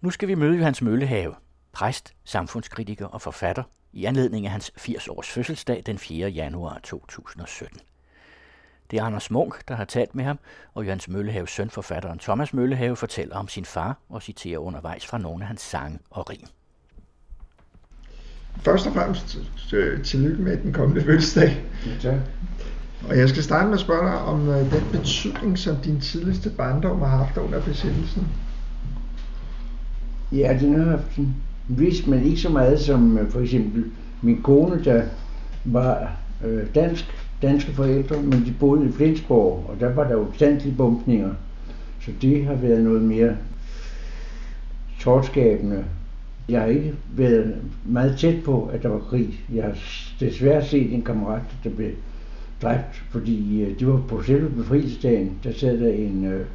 Nu skal vi møde Johannes Møllehave, præst, samfundskritiker og forfatter, i anledning af hans 80-års fødselsdag den 4. januar 2017. Det er Anders Munk, der har talt med ham, og Jørgens Møllehaves søn, forfatteren Thomas Møllehave, fortæller om sin far og citerer undervejs fra nogle af hans sange og rim. Først og fremmest øh, tillykke med den kommende fødselsdag. Ja, og jeg skal starte med at spørge dig om øh, den betydning, som din tidligste barndom har haft under besættelsen. Ja, den har haft en vis, men ikke så meget som øh, for eksempel min kone, der var øh, dansk, danske forældre, men de boede i Flensborg, og der var der jo standlige bumpninger. Så det har været noget mere tårtskabende. Jeg har ikke været meget tæt på, at der var krig. Jeg har desværre set en kammerat, der blev dræbt, fordi øh, det var på selve befrielsesdagen, der sad der en, øh,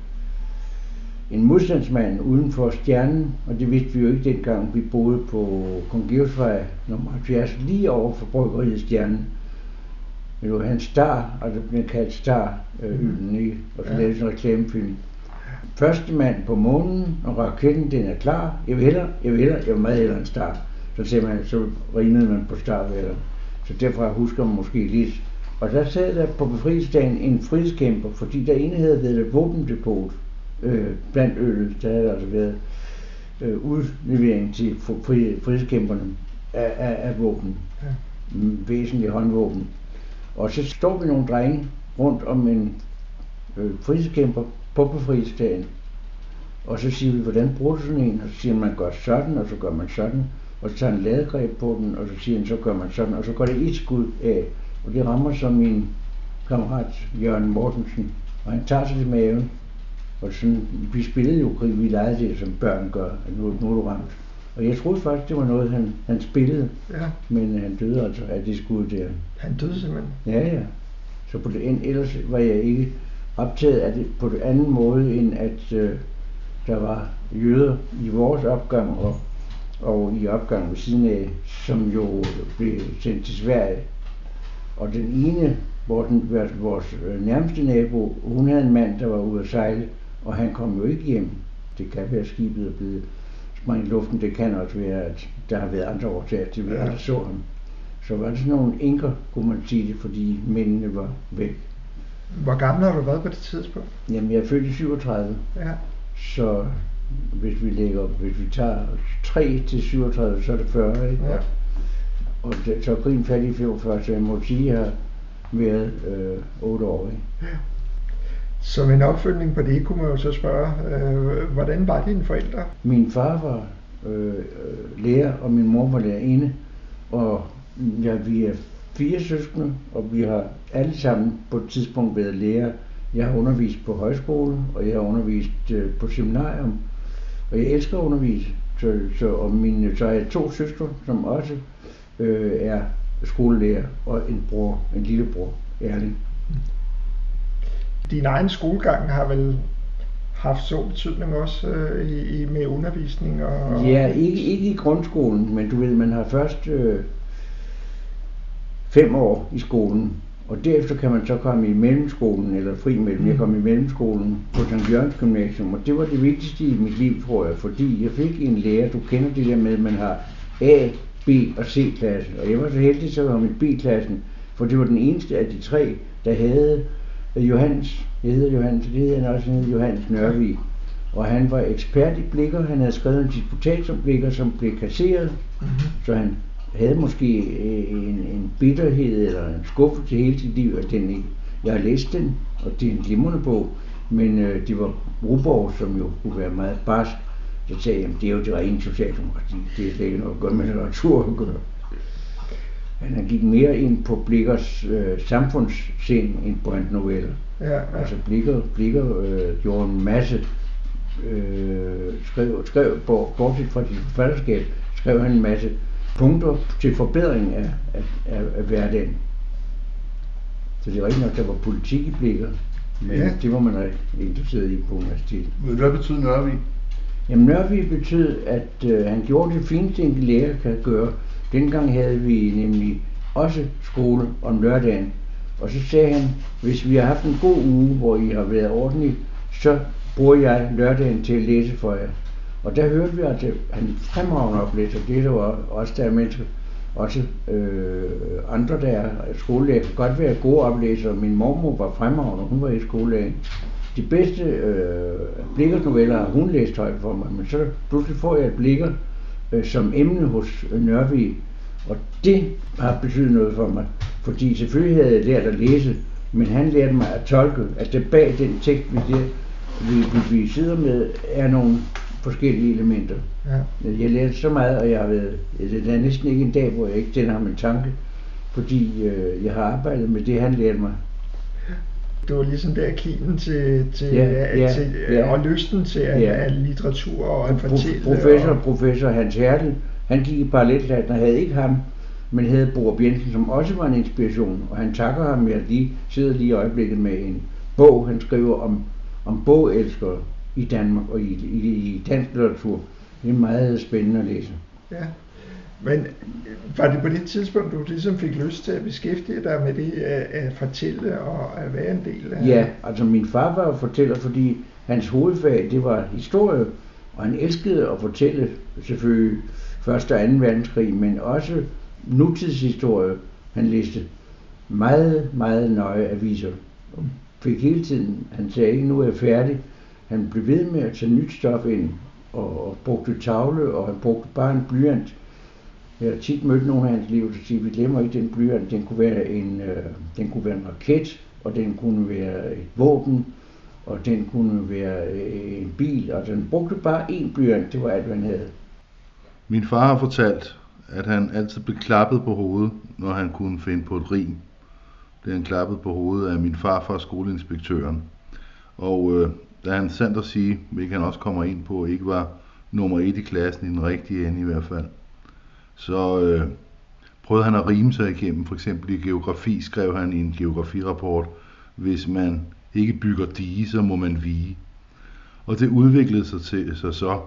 en modstandsmand uden for stjernen, og det vidste vi jo ikke dengang, vi boede på Kongevsvej nummer 70, lige over for bryggeriet Stjernen. Det var hans star, og det blev kaldt star øh, ylden, ikke? og så ja. lavede en reklamefilm. Første mand på månen, og raketten den er klar. Jeg vil hellere, jeg vil hellere, jeg vil meget hellere en star. Så, ser man, så rinede man på starvætter. Så derfra husker man måske lidt. Og der sad der på befrielsesdagen en frihedskæmper, fordi der ene havde været våbendepot øh, blandt øllet. Der havde altså været øh, udlevering til fri, frihedskæmperne af, af, af våben. Ja. Væsentlige håndvåben. Og så står vi nogle drenge rundt om en øh, frihedskæmper på befrielsesdagen. Og så siger vi, hvordan bruger du sådan en? Og så siger man, man gør sådan, og så gør man sådan. Og så tager en ladegreb på den, og så siger han, så gør man sådan. Og så går det et skud af. Og det rammer så min kammerat Jørgen Mortensen. Og han tager sig til maven. Og sådan, vi spillede jo krig, vi legede det, som børn gør. Nu, nu er du ramt. Og jeg troede faktisk, det var noget, han, han spillede. Ja. Men han døde altså af det skud der. Han døde simpelthen? Ja, ja. Så på det, ellers var jeg ikke optaget af det på den anden måde, end at øh, der var jøder i vores opgang og, og i opgangen ved siden af, som jo blev sendt til Sverige. Og den ene, hvor den, vores øh, nærmeste nabo, hun havde en mand, der var ude at sejle, og han kom jo ikke hjem. Det kan være, at skibet er blevet sprængt i luften. Det kan også være, at der har været andre årsager til, at vi aldrig så ham. Så var det sådan nogle enker, kunne man sige det, fordi mændene var væk. Hvor gammel har du været på det tidspunkt? Jamen, jeg er født i 37. Ja. Så hvis vi lægger, hvis vi tager 3 til 37, så er det 40, ikke? Ja. Og det, så krigen færdig i 45, så jeg må sige, at jeg har været øh, 8 år, ikke? Ja. Som en opfølgning på det, kunne man jo så spørge, øh, hvordan var dine forældre? Min far var øh, lærer, og min mor var lærerinde. Og ja, vi er fire søskende, og vi har alle sammen på et tidspunkt været lærer. Jeg har undervist på højskole, og jeg har undervist øh, på seminarium, og jeg elsker at undervise. Så, så, og mine, så har jeg to søstre, som også øh, er skolelærer, og en bror, en lillebror, Erling. Din egen skolegang har vel haft så betydning også øh, i, i, med undervisning? Og, ja, ikke, ikke i grundskolen, men du ved, man har først øh, fem år i skolen, og derefter kan man så komme i mellemskolen, eller fri mellem. Jeg kom i mellemskolen på St. Jørgens Gymnasium, og det var det vigtigste i mit liv, tror jeg, fordi jeg fik en lærer, du kender det der med, at man har A, B og C-klasse, og jeg var så heldig, så var mit B-klassen, for det var den eneste af de tre, der havde Johannes, jeg hedder Johannes, det hedder han også, han hedder Johannes Nørvig. Og han var ekspert i blikker, han havde skrevet en disputat om blikker, som blev kasseret, mm-hmm. så han havde måske øh, en, en bitterhed eller en skuffelse hele sit liv, at den ikke, jeg har læst den, og det er en glimrende bog, men øh, det var Ruborg, som jo kunne være meget barsk, så sagde jeg, det er jo det rene socialdemokrati, det er slet ikke noget godt med litteratur at gøre. Han gik mere ind på Blikkers øh, samfundssind end på hans noveller. Ja, ja. Altså Blikker, Blikker øh, gjorde en masse, øh, skrev, skrev bortset fra sit forfatterskab, skrev han en masse punkter til forbedring af, af, af, af hverdagen. Så det var ikke nok, der var politik i Blikker, men ja. det var man interesseret i på universitetet. Hvad betyder Nørvig? Jamen Nørvig betød, at øh, han gjorde det fineste, en lærer kan gøre, Dengang havde vi nemlig også skole om lørdagen. Og så sagde han, hvis vi har haft en god uge, hvor I har været ordentligt, så bruger jeg lørdagen til at læse for jer. Og der hørte vi, at han fremragende oplæser. Det der var også der mennesker, også øh, andre der skolelærer kan godt være gode oplæsere. Min mormor var fremragende, hun var i skolelærer. De bedste øh, blikkersnoveller har hun læst højt for mig, men så pludselig får jeg et blikker øh, som emne hos Nørvig, og det har betydet noget for mig, fordi selvfølgelig havde jeg lært at læse, men han lærte mig at tolke, at det bag den tekst, vi, der, vi, vi, vi sidder med, er nogle forskellige elementer. Ja. Jeg lærte så meget, og jeg har været, det er næsten ikke en dag, hvor jeg ikke tænder ham en tanke, fordi øh, jeg har arbejdet med det, han lærte mig. Det var ligesom der kimen til, til, ja, ja, til ja. og lysten til at, ja. at litteratur og at fortælle. Professor, og... professor Hans Hertel, han gik i parallelklassen og havde ikke ham, men havde Borup Jensen, som også var en inspiration. Og han takker ham med, at de sidder lige i øjeblikket med en bog, han skriver om, om bogelskere i Danmark og i, i, i dansk litteratur. Det er meget spændende at læse. Ja. Men var det på det tidspunkt, du ligesom fik lyst til at beskæftige dig med det at, at fortælle og at være en del af? Ja, altså min far var fortæller, fordi hans hovedfag, det var historie, og han elskede at fortælle selvfølgelig første og 2. verdenskrig, men også nutidshistorie. Han læste meget, meget nøje aviser. Og fik hele tiden, han sagde ikke, nu er jeg færdig. Han blev ved med at tage nyt stof ind, og, og brugte tavle, og han brugte bare en blyant. Jeg har tit mødt nogle af hans liv, der siger, vi glemmer ikke den blyant. Den kunne være en, øh, den kunne være en raket, og den kunne være et våben, og den kunne være øh, en bil, og den brugte bare én blyant, det var alt, hvad han havde. Min far har fortalt, at han altid blev klappet på hovedet, når han kunne finde på et rim. Det han klappet på hovedet af min far fra skoleinspektøren. Og øh, da han sandt at sige, hvilket han også kommer ind på, ikke var nummer et i klassen i den rigtige ende i hvert fald, så øh, prøvede han at rime sig igennem. For eksempel i geografi skrev han i en geografirapport, hvis man ikke bygger dige, så må man vige. Og det udviklede sig til sig så.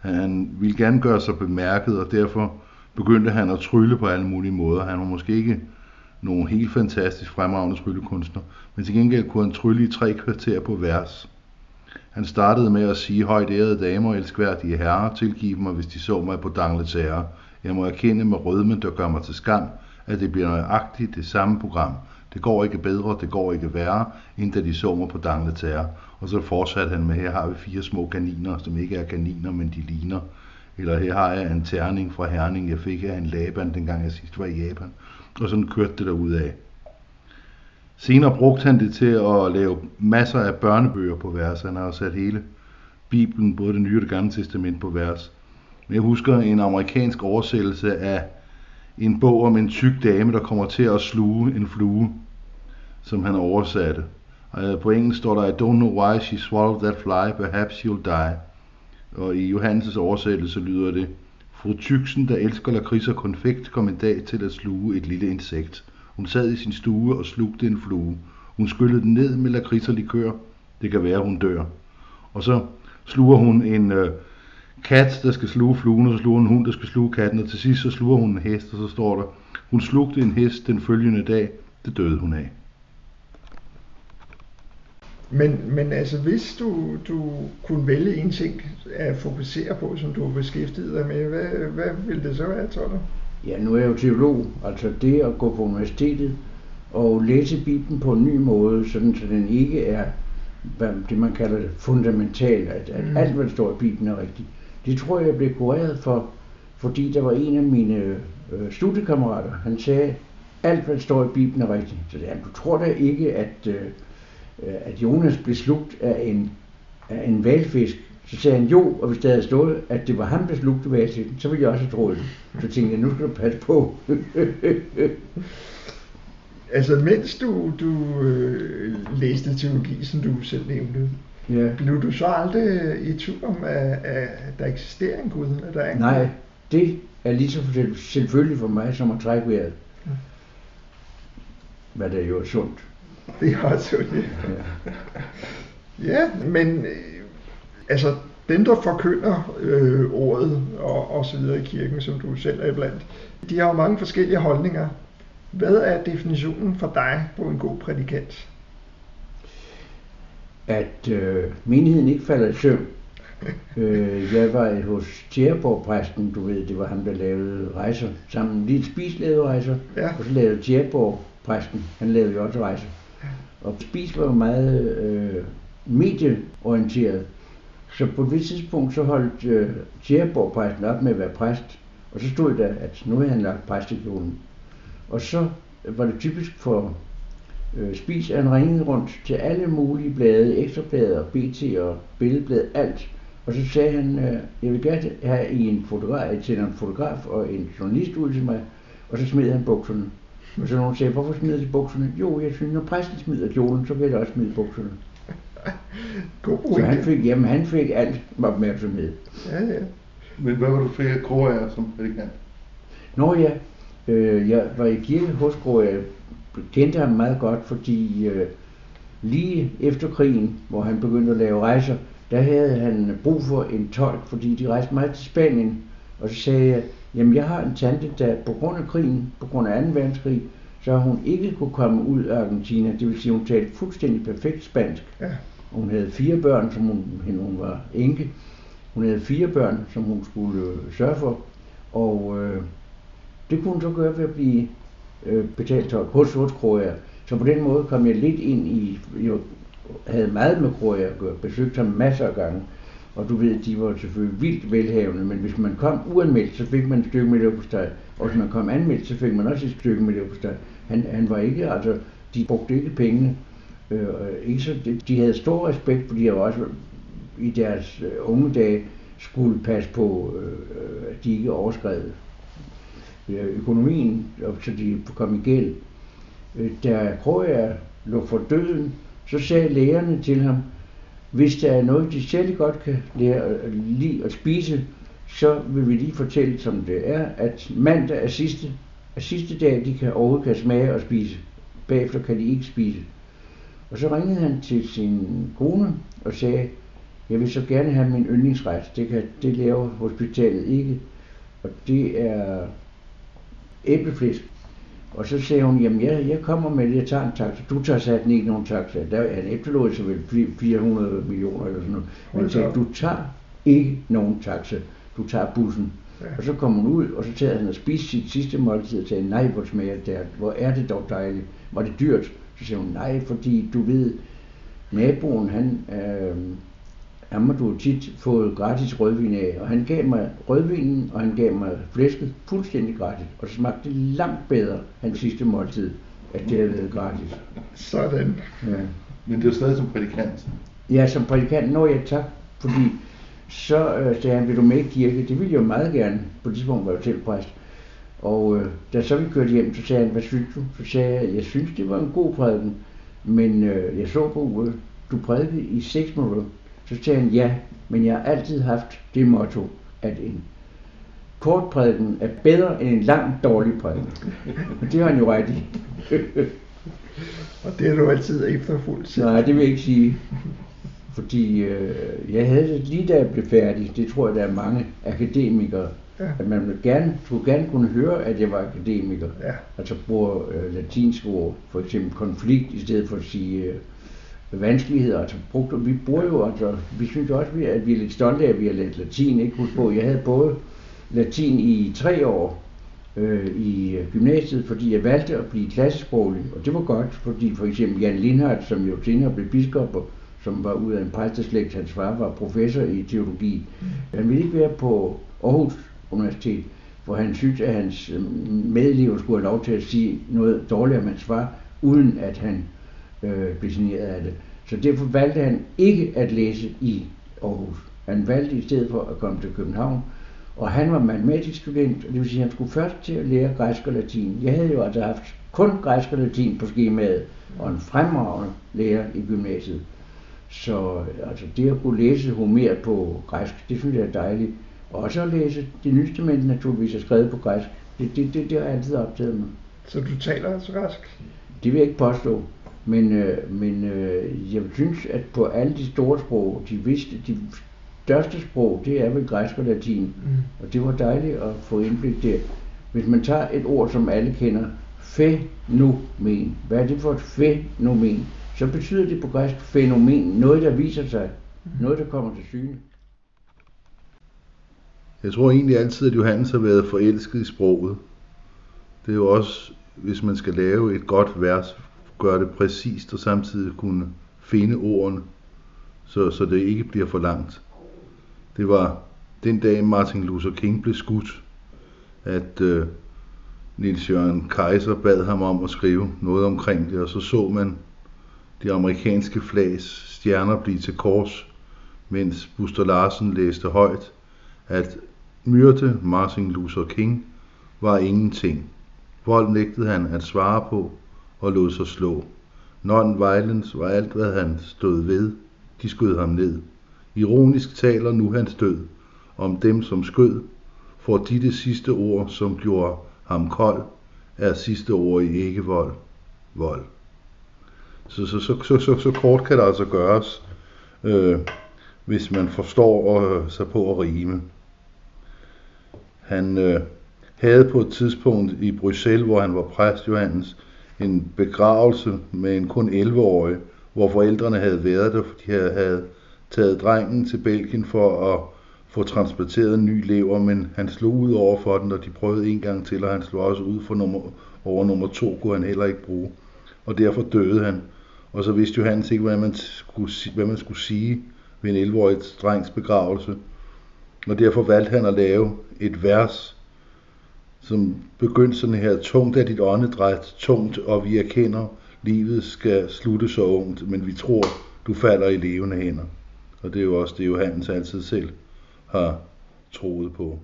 Han ville gerne gøre sig bemærket, og derfor begyndte han at trylle på alle mulige måder. Han var måske ikke nogen helt fantastisk fremragende tryllekunstner, men til gengæld kunne han trylle i tre kvarter på vers. Han startede med at sige, højt ærede damer og elskværdige herrer, tilgiv mig, hvis de så mig på danglet ære. Jeg må erkende med rødmen, der gør mig til skam, at det bliver nøjagtigt det samme program. Det går ikke bedre, det går ikke værre, end da de så mig på danglet ære. Og så fortsatte han med, her har vi fire små kaniner, som ikke er kaniner, men de ligner. Eller her har jeg en terning fra Herning, jeg fik af en Laban, dengang jeg sidst var i Japan. Og sådan kørte det derud af. Senere brugte han det til at lave masser af børnebøger på vers. Han har sat hele Bibelen, både det nye og det gamle testament på vers. Men jeg husker en amerikansk oversættelse af en bog om en tyk dame, der kommer til at sluge en flue, som han oversatte. Og øh, på engelsk står der, I don't know why she swallowed that fly, perhaps she'll die. Og i Johannes' oversættelse lyder det, Fru Tyksen, der elsker lakrids og konfekt, kom en dag til at sluge et lille insekt. Hun sad i sin stue og slugte en flue. Hun skyllede den ned med lakrids og likør. Det kan være, hun dør. Og så sluger hun en øh, kat, der skal sluge fluen, og så sluger hun en hund, der skal sluge katten, og til sidst så sluger hun en hest, og så står der, hun slugte en hest den følgende dag, det døde hun af. Men, men altså, hvis du, du kunne vælge en ting at fokusere på, som du har beskæftiget dig med, hvad, hvad ville det så være, tror du? Ja, nu er jeg jo teolog, altså det at gå på universitetet og læse Bibelen på en ny måde, sådan så den ikke er hvad, det, man kalder det fundamental, at, at mm. alt, hvad der står i Bibelen er rigtigt. Det tror jeg, jeg blev kureret for, fordi der var en af mine øh, studiekammerater, han sagde, alt, hvad der står i Bibelen er rigtigt. Så ja, du tror da ikke, at, øh, at Jonas blev slugt af en, af en valfisk, så sagde han jo, og hvis der havde stået, at det var ham, der slugte valfisken, så ville jeg også have troet det. Så tænkte jeg, nu skal du passe på. altså, mens du, du øh, læste teologi, som du selv nævnte, ja. blev du så aldrig i tvivl om, at, at der eksisterer en Gud? At der er en Nej, det er lige så selvfølgelig for mig, som at trække vejret. Hvad der jo er sundt. Det også sundt, ja. ja, men øh, altså dem, der forkynder øh, ordet og, og så videre i kirken, som du selv er iblandt, de har jo mange forskellige holdninger. Hvad er definitionen for dig på en god prædikant? At øh, menigheden ikke falder i søvn. øh, jeg var hos Tjæreborg-præsten, du ved, det var ham, der lavede rejser sammen. Lige Spis lavede rejser, Ja. og så lavede Tjæreborg-præsten, han lavede jo også rejser. Og Spis var jo meget øh, medieorienteret. Så på et vist tidspunkt, så holdt øh, Tjæreborg-præsten op med at være præst, og så stod der, at nu havde han lagt præstekjolen. Og så var det typisk for øh, Spis, at han ringede rundt til alle mulige blade, ekstrablader, BT og billedblad, alt. Og så sagde han, øh, jeg vil gerne have i en fotograf, jeg en fotograf og en journalist ud til mig, og så smed han bukserne. Og så nogen sagde, hvorfor smider de bukserne? Jo, jeg synes, når præsten smider kjolen, så vil jeg også smide bukserne. God Så han fik, jamen, han fik alt opmærksomhed. Ja, ja. Men hvad var du fik af Kroager som prædikant? Nå ja, øh, jeg var i kirke hos jeg kendte ham meget godt, fordi øh, lige efter krigen, hvor han begyndte at lave rejser, der havde han brug for en tolk, fordi de rejste meget til Spanien. Og så sagde jeg, jamen jeg har en tante, der på grund af krigen, på grund af 2. verdenskrig, så hun ikke kunne komme ud af Argentina. Det vil sige, hun talte fuldstændig perfekt spansk. Ja. Hun havde fire børn, som hun, hende- hun var enke. Hun havde fire børn, som hun skulle øh, sørge for. Og øh, det kunne hun så gøre ved at blive øh, betalt tolk hos hos Kroager. Så på den måde kom jeg lidt ind i, jeg havde meget med Kroager at gøre, besøgte ham masser af gange. Og du ved, de var selvfølgelig vildt velhavende, men hvis man kom uanmeldt, så fik man et stykke med leverpostej. Og hvis man kom anmeldt, så fik man også et stykke med leverpostej. Han, han var ikke, altså, de brugte ikke pengene. Øh, ikke så, de, de havde stor respekt, fordi jeg også i deres øh, unge dage skulle passe på, øh, at de ikke overskred øh, økonomien, og så de kom i gæld. Øh, da Kroger lå for døden, så sagde lægerne til ham, hvis der er noget, de selv godt kan lære at lide at spise, så vil vi lige fortælle, som det er, at mandag er sidste, er sidste dag, de kan overhovedet kan smage og spise. Bagefter kan de ikke spise. Og så ringede han til sin kone og sagde, jeg vil så gerne have min yndlingsret. Det, kan, det laver hospitalet ikke. Og det er æbleflæsk. Og så sagde hun, jamen jeg, jeg kommer med jeg tager en taxa. Du tager sat den ikke nogen taxa. Der er en efterlod så vel 400 millioner eller sådan noget. Men jeg sagde, du tager ikke nogen taxa. Du tager bussen. Ja. Og så kom hun ud, og så tager han og spiste sit sidste måltid og sagde, nej, hvor smager det der. Hvor er det dog dejligt. Var det dyrt? Så sagde hun, nej, fordi du ved, naboen, han, øh, ham har du tit fået gratis rødvin af, og han gav mig rødvinen, og han gav mig flæsket fuldstændig gratis. Og så smagte det langt bedre, hans sidste måltid, at det havde været gratis. Sådan. Ja. Men det er stadig som prædikant. Ja, som prædikant, når jeg tak, fordi så øh, sagde han, vil du med i kirke? Det ville jeg jo meget gerne. På det tidspunkt var jeg selv præst. Og øh, da så vi kørte hjem, så sagde han, hvad synes du? Så sagde jeg, jeg synes, det var en god prædiken, men øh, jeg så på uret, du prædikede i 6 minutter. Så sagde han, ja, men jeg har altid haft det motto, at en kort prædiken er bedre end en lang dårlig prædiken. Og det har han jo ret i. Og det er du altid efterfuldt selv. Nej, det vil jeg ikke sige. Fordi øh, jeg havde det lige da jeg blev færdig, det tror jeg, der er mange akademikere, Ja. at man vil gerne, skulle gerne kunne høre, at jeg var akademiker. Ja. Altså bruger øh, latinske ord, for eksempel konflikt, i stedet for at sige øh, vanskeligheder. Altså, brugt, vi bruger jo, altså, vi synes også, vi at vi er lidt stolte af, at vi har lært latin. Ikke? Husk på, jeg havde både latin i tre år øh, i øh, gymnasiet, fordi jeg valgte at blive klassesproglig. Og det var godt, fordi for eksempel Jan Lindhardt, som jo senere blev biskop, og som var ud af en præsteslægt, hans far var professor i teologi. Han ville ikke være på Aarhus Universitet, hvor han synes, at hans øh, medelever skulle have lov til at sige noget dårligt om hans far, uden at han øh, blev generet af det. Så derfor valgte han ikke at læse i Aarhus. Han valgte i stedet for at komme til København, og han var matematisk student, og det vil sige, at han skulle først til at lære græsk og latin. Jeg havde jo altså haft kun græsk og latin på skemaet, og en fremragende lærer i gymnasiet. Så altså, det at kunne læse Homer på græsk, det synes jeg er dejligt. Og også at læse det nye testamente naturligvis er skrevet på græsk. Det, det, det, det har jeg altid optaget mig. Så du taler altså græsk? Det vil jeg ikke påstå. Men, øh, men øh, jeg synes, at på alle de store sprog, de, vidste, de største sprog, det er vel græsk og latin. Mm. Og det var dejligt at få indblik der. Hvis man tager et ord, som alle kender, fænomen. Hvad er det for et fænomen? Så betyder det på græsk fænomen noget, der viser sig. Noget, der kommer til syne. Jeg tror egentlig altid, at Johannes har været forelsket i sproget. Det er jo også, hvis man skal lave et godt vers, gøre det præcist og samtidig kunne finde ordene, så, så det ikke bliver for langt. Det var den dag Martin Luther King blev skudt, at øh, Nils Jørgen Kaiser bad ham om at skrive noget omkring det, og så så man de amerikanske flags stjerner blive til kors, mens Buster Larsen læste højt, at myrde Martin Luther King var ingenting. Vold nægtede han at svare på og lod sig slå. Non-violence var alt, hvad han stod ved. De skød ham ned. Ironisk taler nu hans død om dem, som skød, for de det sidste ord, som gjorde ham kold, er sidste ord i ikke vold. Vold. Så, så, så, så, så, så kort kan det altså gøres, øh, hvis man forstår øh, sig på at rime. Han øh, havde på et tidspunkt i Bruxelles, hvor han var præst Johannes, en begravelse med en kun 11-årig, hvor forældrene havde været der, fordi de havde taget drengen til Belgien for at få transporteret en ny lever, men han slog ud over for den, og de prøvede en gang til, og han slog også ud for nummer, over nummer to, kunne han heller ikke bruge. Og derfor døde han. Og så vidste Johannes ikke, hvad man skulle, hvad man skulle sige ved en 11-årig drengs begravelse. Og derfor valgte han at lave et vers, som begyndte sådan her, tungt er dit åndedræt, tungt, og vi erkender, livet skal slutte så ungt, men vi tror, du falder i levende hænder. Og det er jo også det, Johannes altid selv har troet på.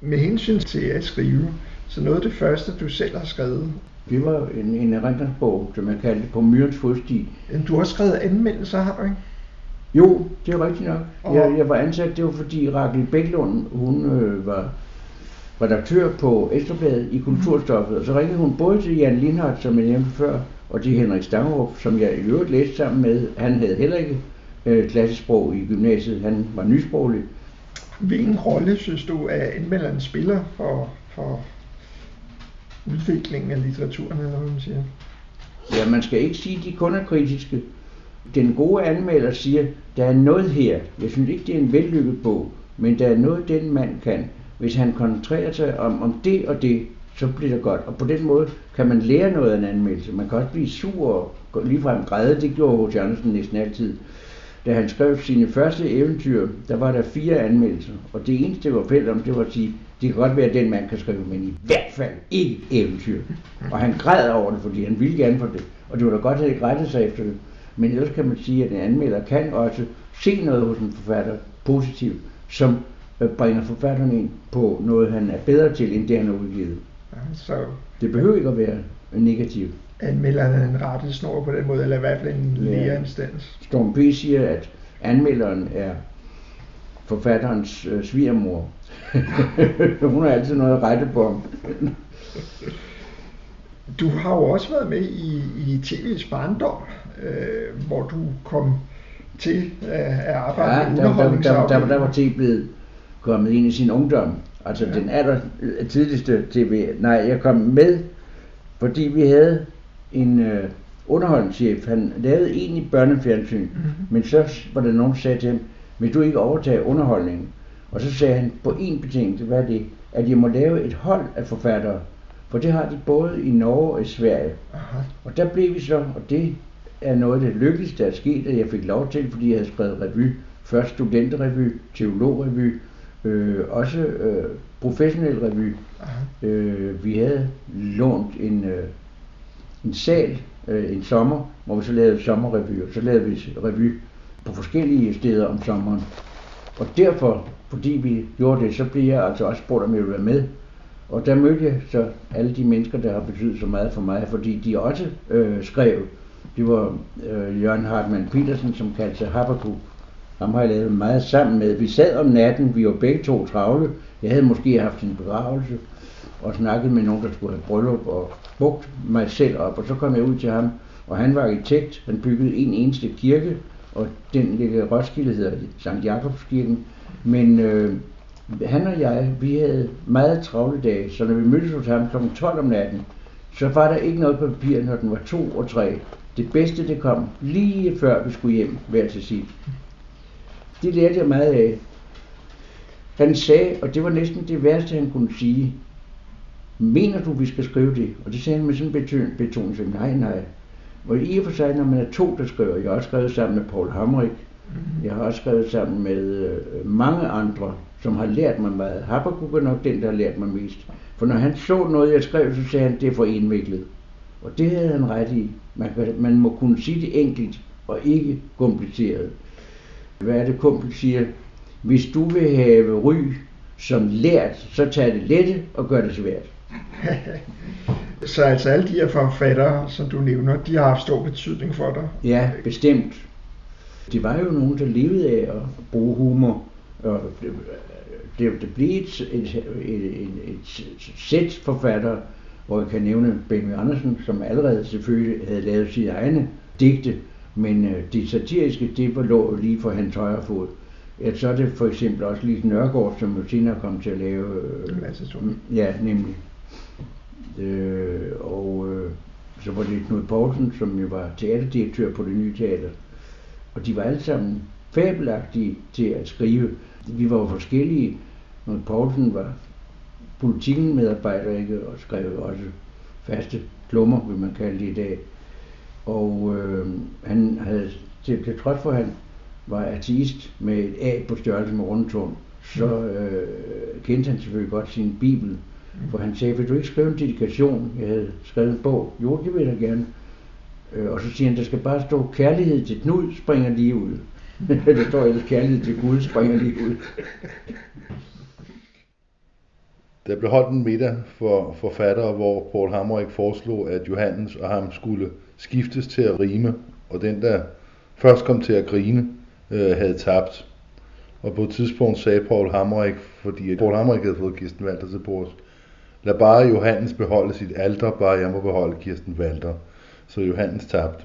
Med hensyn til at skrive, så noget af det første, du selv har skrevet, det var en, en erindringsbog, som jeg kaldte På Myrens fodsti. Du har også skrevet anmeldelser, har du ikke? Jo, det er rigtigt nok. Og... Jeg, jeg var ansat, det var fordi Rakel Bæklund, hun øh, var redaktør på Ekstrabladet i Kulturstoffet, og så ringede hun både til Jan Lindhardt, som jeg nævnte før, og til Henrik Stangerup, som jeg i øvrigt læste sammen med. Han havde heller ikke øh, klassesprog i gymnasiet, han var nysproglig. Hvilken rolle synes du, at anmelderen spiller for, for udviklingen af litteraturen, eller hvad man siger? Ja, man skal ikke sige, at de kun er kritiske. Den gode anmelder siger, der er noget her. Jeg synes ikke, det er en vellykket bog, men der er noget, den mand kan. Hvis han koncentrerer sig om, om det og det, så bliver det godt. Og på den måde kan man lære noget af en anmeldelse. Man kan også blive sur og ligefrem græde. Det gjorde H.C. Andersen næsten altid. Da han skrev sine første eventyr, der var der fire anmeldelser. Og det eneste, der var fælles om, det var at sige, det kan godt være, at den mand kan skrive, men i hvert fald ikke eventyr. Og han græd over det, fordi han ville gerne for det. Og det var da godt, at han ikke rettede sig efter det. Men ellers kan man sige, at en anmelder kan også se noget hos en forfatter positivt, som bringer forfatteren ind på noget, han er bedre til, end det, han har udgivet. Så det behøver ikke at være negativt. Anmelderen er en rette snor på den måde, eller i hvert fald en ja. lærerinstans. Storm P. siger, at anmelderen er forfatterens øh, svigermor. Hun har altid noget at rette på. du har jo også været med i, i TV's barndom, øh, hvor du kom til at arbejde ja, med underholdningsafdelingen. Der, der, der, der var TV blevet kommet ind i sin ungdom. Altså ja. den aller tidligste TV. Nej, jeg kom med, fordi vi havde en øh, underholdningschef. Han lavede egentlig børnefjernsyn, mm-hmm. men så var der nogen, der sagde til ham, vil du ikke overtage underholdningen? Og så sagde han på en betingelse, hvad er det? At jeg må lave et hold af forfattere. For det har de både i Norge og i Sverige. Aha. Og der blev vi så, og det er noget af det lykkeligste, der er sket, at jeg fik lov til, fordi jeg havde skrevet revy. Først studenterrevy, teologrevy, øh, også øh, professionel revy. Øh, vi havde lånt en, øh, en sal øh, en sommer, hvor vi så lavede sommerrevy, og så lavede vi revy på forskellige steder om sommeren. Og derfor, fordi vi gjorde det, så blev jeg altså også spurgt, om jeg ville være med. Og der mødte jeg så alle de mennesker, der har betydet så meget for mig, fordi de også øh, skrev. Det var øh, Jørgen Hartmann Petersen, som kaldte sig Habakkuk. Ham har jeg lavet meget sammen med. Vi sad om natten, vi var begge to travle. Jeg havde måske haft en begravelse og snakket med nogen, der skulle have bryllup og brugt mig selv op. Og så kom jeg ud til ham, og han var arkitekt. Han byggede en eneste kirke, og den ligger i Roskilde, hedder det, Sankt Jakobskirken. Men øh, han og jeg, vi havde meget travle dage, så når vi mødtes hos ham kl. 12 om natten, så var der ikke noget papir, når den var to og tre. Det bedste, det kom lige før vi skulle hjem, hver til sit. Det lærte jeg meget af. han sagde, og det var næsten det værste, han kunne sige, mener du, vi skal skrive det? Og det sagde han med sådan en betoning, så nej, nej. Og i og for sig, når man er to, der skriver, jeg har også skrevet sammen med Paul Hamrik, mm-hmm. jeg har også skrevet sammen med øh, mange andre, som har lært mig meget. Habakkuk er nok den, der har lært mig mest. For når han så noget, jeg skrev, så sagde han, det er for indviklet. Og det havde han ret i. Man, kan, man må kunne sige det enkelt og ikke kompliceret. Hvad er det, Kumpel siger? Hvis du vil have ry som lært, så tag det lette og gør det svært. så altså alle de her forfattere, som du nævner, de har haft stor betydning for dig? Ja, bestemt. Det var jo nogen, der levede af at bruge humor. Og det, det blev et, et, et, et, et sæt forfattere, hvor jeg kan nævne Benny Andersen, som allerede selvfølgelig havde lavet sine egne digte, men øh, det satiriske, det var lå lige for hans højre fod. Ja, så er det for eksempel også Lise Nørgaard, som jo senere kom til at lave... Øh, ja, nemlig. Øh, og øh, så var det Knud Poulsen, som jo var teaterdirektør på det nye teater. Og de var alle sammen fabelagtige til at skrive. Vi var jo forskellige. Knud Poulsen var politikken medarbejder, ikke? og skrev også faste klummer, vil man kalde det i dag. Og øh, han havde, til, til trods for at han var ateist med et A på størrelse med rundtårn, så øh, kendte han selvfølgelig godt sin bibel. For han sagde, vil du ikke skrive en dedikation? Jeg havde skrevet en bog. Jo, det vil jeg gerne. Øh, og så siger han, der skal bare stå, kærlighed til Knud springer lige ud. der står ellers, kærlighed til Gud springer lige ud. Der blev holdt en middag for forfattere, hvor Paul Hammerik foreslog, at Johannes og ham skulle skiftes til at rime, og den, der først kom til at grine, øh, havde tabt. Og på et tidspunkt sagde Paul Hamrik, fordi Paul Hamrik havde fået Kirsten Walter til bords, lad bare Johannes beholde sit alter, bare jeg må beholde Kirsten Walter. Så Johannes tabte.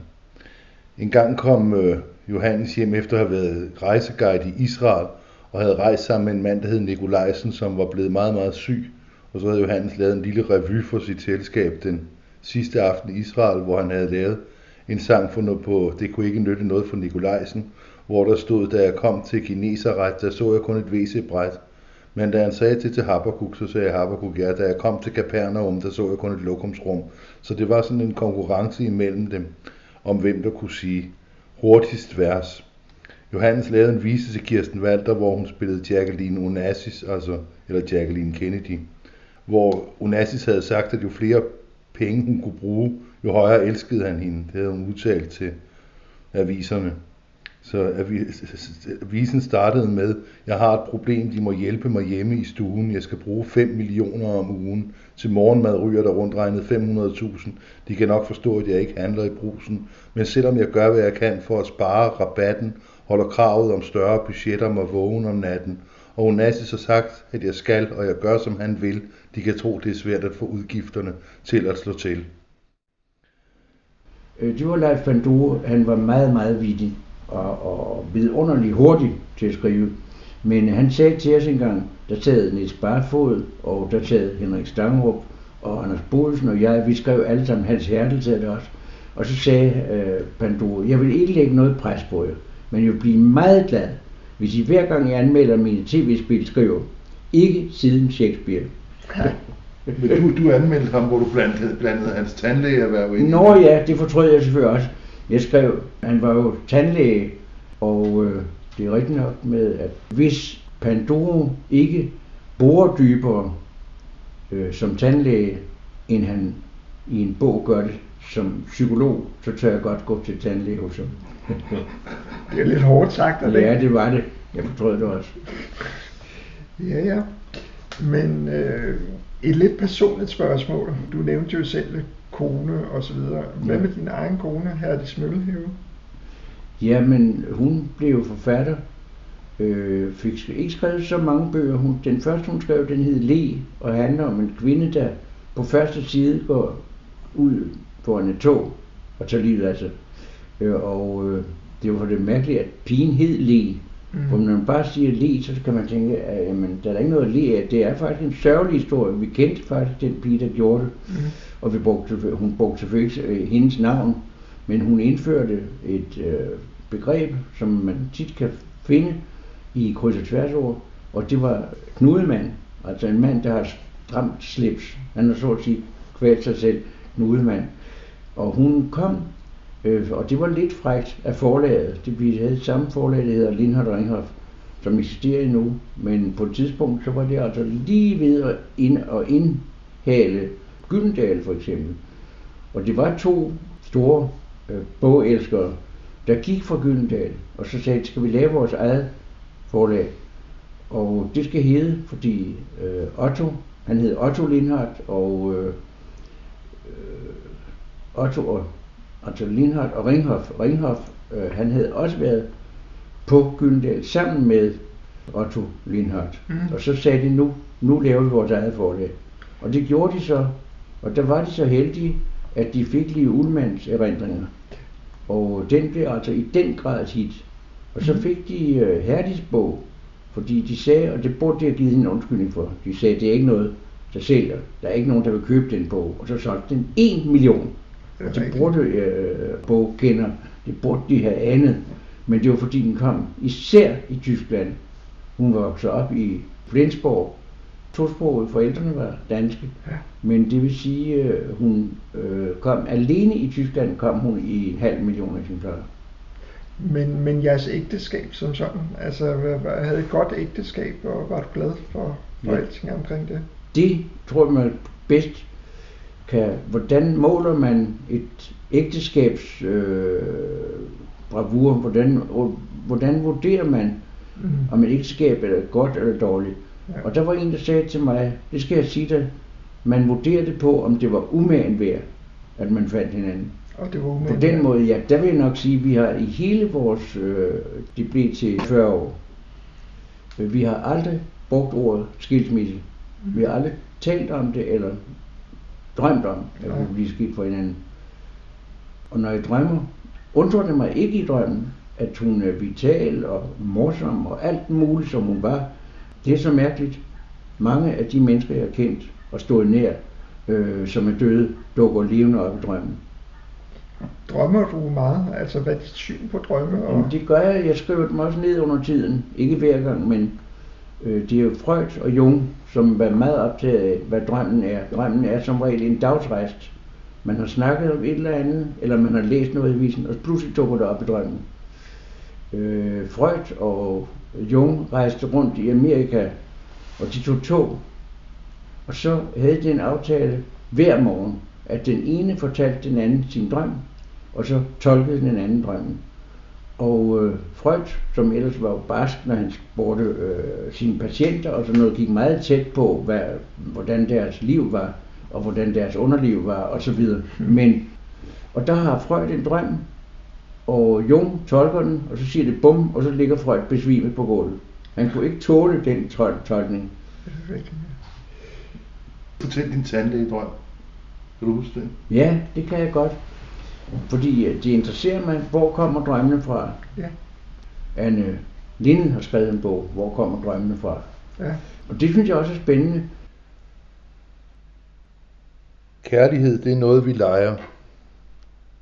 En gang kom øh, Johannes hjem efter at have været rejseguide i Israel, og havde rejst sammen med en mand, der hed Nikolajsen, som var blevet meget, meget syg. Og så havde Johannes lavet en lille revy for sit selskab den sidste aften i Israel, hvor han havde lavet en sang for noget på Det kunne ikke nytte noget for Nikolajsen, hvor der stod, da jeg kom til kineserret, der så jeg kun et WC-bræt. Men da han sagde det til Habakkuk, så sagde Habakkuk, ja, da jeg kom til Capernaum, der så jeg kun et lokumsrum. Så det var sådan en konkurrence imellem dem, om hvem der kunne sige hurtigst vers. Johannes lavede en vise til Kirsten Walter, hvor hun spillede Jacqueline Onassis, altså, eller Jacqueline Kennedy, hvor Onassis havde sagt, at jo flere penge hun kunne bruge, jo højere elskede han hende. Det havde hun udtalt til aviserne. Så avisen startede med, jeg har et problem, de må hjælpe mig hjemme i stuen. Jeg skal bruge 5 millioner om ugen. Til morgenmad ryger der rundt regnet 500.000. De kan nok forstå, at jeg ikke handler i brusen. Men selvom jeg gør, hvad jeg kan for at spare rabatten, holder kravet om større budgetter mig vågen om natten. Og Onassis har sagt, at jeg skal, og jeg gør, som han vil. De kan tro, det er svært at få udgifterne til at slå til. Øh, det var Leif Han var meget, meget vittig og, og vidunderlig hurtig til at skrive. Men han sagde til os engang, der sad Niels Barfod, og der sad Henrik Stangrup, og Anders Bolsen og jeg, vi skrev alle sammen, Hans Hertel sad det også. Og så sagde øh, Panduro, jeg vil ikke lægge noget pres på jer, men jeg vil blive meget glad, hvis I hver gang jeg anmelder mine tv-spil skriver, ikke siden Shakespeare. Men du, du anmeldte ham, hvor du blandede, blandede hans tandlægeerhverv ind Nå ja, det fortrød jeg selvfølgelig også. Jeg skrev, han var jo tandlæge, og øh, det er rigtigt nok med, at hvis Pandoro ikke borer dybere øh, som tandlæge, end han i en bog gør det som psykolog, så tør jeg godt gå til tandlæge hos ham. Det er lidt hårdt sagt, er det Ja, det var det. Jeg fortrød det også. Ja, ja. Men øh, et lidt personligt spørgsmål. Du nævnte jo selv kone og så videre. Hvad med din egen kone, Herde Smøllehave? Jamen, hun blev jo forfatter. Øh, fik ikke skrevet så mange bøger. Hun, den første, hun skrev, den hed Le, og handler om en kvinde, der på første side går ud på en tog og tager livet af sig. Øh, og øh, det var det mærkeligt, at pigen hed Le. Mm. For når man bare siger le, så kan man tænke, at jamen, der er ikke noget le af. Det er faktisk en sørgelig historie. Vi kendte faktisk den pige, der gjorde det. Mm. Og vi brugte, hun brugte selvfølgelig ikke hendes navn, men hun indførte et øh, begreb, som man tit kan finde i kryds og tværsord, Og det var Knudemand, altså en mand, der har stramt slips. Han har så at sige kvalt sig selv, Knudemand. Og hun kom, øh, og det var lidt frækt af forlaget. Det, vi havde samme forlag, der hedder Lindhardt Ringhoff, som eksisterer endnu. Men på et tidspunkt, så var det altså lige ved at, ind, at indhale Gyldendal for eksempel. Og det var to store øh, bogelskere, der gik fra Gyldendal, og så sagde, skal vi lave vores eget forlag? Og det skal hedde, fordi øh, Otto, han hed Otto Lindhardt, og øh, øh, Otto og Otto Lindhardt og Ringhoff, Ringhoff øh, han havde også været på Gyldendal sammen med Otto Lindhardt. Mm. Og så sagde de, nu, nu laver vi vores eget forlag. Og det gjorde de så, og der var de så heldige, at de fik lige Ullmanns erindringer. Og den blev altså i den grad hit. Og så fik de uh, Herdis bog, fordi de sagde, og det burde de have givet en undskyldning for, de sagde, det er ikke noget, der sælger. Der er ikke nogen, der vil købe den bog. Og så solgte den 1 million. Og de burde uh, bogkender, det burde de have anet. Men det var fordi den kom især i Tyskland. Hun voksede op i Flensborg, tosproget. Forældrene var danske. Ja. Men det vil sige, øh, hun øh, kom alene i Tyskland, kom hun i en halv million eksemplarer. Men, men jeres ægteskab som sådan, altså havde et godt ægteskab, og var du glad for, for ja. alting omkring det? Det tror jeg, man bedst kan, hvordan måler man et ægteskabs øh, bravur, hvordan, hvordan vurderer man, mm. om et ægteskab er godt eller dårligt? Ja. Og der var en, der sagde til mig, det skal jeg sige dig, man vurderede det på, om det var umagen værd, at man fandt hinanden. Og det var På den måde, ja, der vil jeg nok sige, at vi har i hele vores, øh, det blev til 40 år, vi har aldrig brugt ordet skilsmisse. Mm. Vi har aldrig talt om det, eller drømt om, at vi ville blive skilt for hinanden. Og når jeg drømmer, undrer det mig ikke i drømmen, at hun er vital og morsom og alt muligt, som hun var. Det er så mærkeligt. Mange af de mennesker, jeg har kendt og stået nær, øh, som er døde, dukker levende op i drømmen. Drømmer du meget? Altså, hvad er dit syn på drømme? Og... det gør jeg. Jeg skriver dem også ned under tiden. Ikke hver gang, men øh, det er Freud og Jung, som var meget optaget af, hvad drømmen er. Drømmen er som regel en dagsrejst. Man har snakket om et eller andet, eller man har læst noget i visen, og pludselig dukker det op i drømmen. Øh, Freud og Jung rejste rundt i Amerika, og de tog tog. Og så havde de en aftale hver morgen, at den ene fortalte den anden sin drøm, og så tolkede den anden drømmen. Og øh, Freud, som ellers var barsk, når han spurgte øh, sine patienter, og så noget gik meget tæt på, hvad, hvordan deres liv var, og hvordan deres underliv var, og så videre. Mm. Men, og der har Freud en drøm, og Jung tolker den, og så siger det bum, og så ligger Freud besvimet på gulvet. Han kunne ikke tåle den tol- tolkning. Fortæl din tandlægedrøm. Kan du huske det? Ja, det kan jeg godt. Fordi det interesserer mig, hvor kommer drømmene fra? Ja. Anne Linden har skrevet en bog, hvor kommer drømmene fra? Ja. Og det synes jeg også er spændende. Kærlighed, det er noget, vi leger.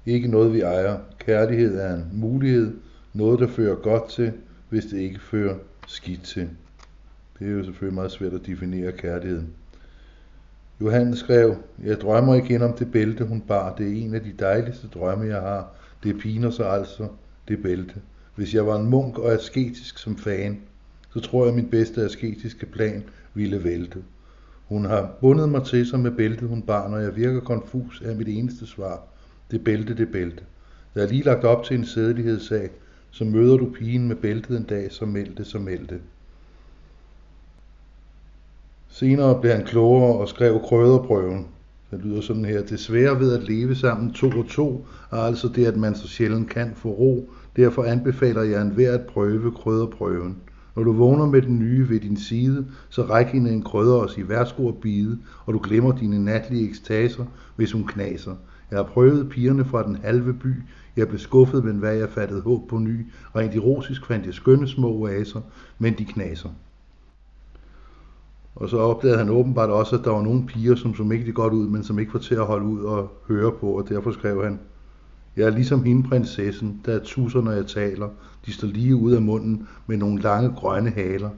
Ikke noget, vi ejer. Kærlighed er en mulighed, noget, der fører godt til, hvis det ikke fører skidt til. Det er jo selvfølgelig meget svært at definere kærligheden. Johannes skrev, jeg drømmer igen om det bælte, hun bar. Det er en af de dejligste drømme, jeg har. Det piner sig altså, det bælte. Hvis jeg var en munk og asketisk som fan, så tror jeg, at min bedste asketiske plan ville vælte. Hun har bundet mig til sig med bæltet, hun bar, når jeg virker konfus, er mit eneste svar. Det bælte, det bælte. Jeg er lige lagt op til en sædelighedssag, så møder du pigen med bæltet en dag, så meld det, så meld det. Senere blev han klogere og skrev krøderprøven. Det lyder sådan her. Det svære ved at leve sammen to og to er altså det, at man så sjældent kan få ro. Derfor anbefaler jeg enhver at prøve krøderprøven. Når du vågner med den nye ved din side, så ræk hende en krødder og sig værsgo og bide, og du glemmer dine natlige ekstaser, hvis hun knaser. Jeg har prøvet pigerne fra den halve by. Jeg blev skuffet, men hvad jeg fattede håb på ny. Rent erotisk fandt jeg skønne små oaser, men de knaser. Og så opdagede han åbenbart også, at der var nogle piger, som så ikke godt ud, men som ikke var til at holde ud og høre på, og derfor skrev han, jeg er ligesom hende prinsessen, der er tusser, når jeg taler. De står lige ud af munden med nogle lange grønne haler.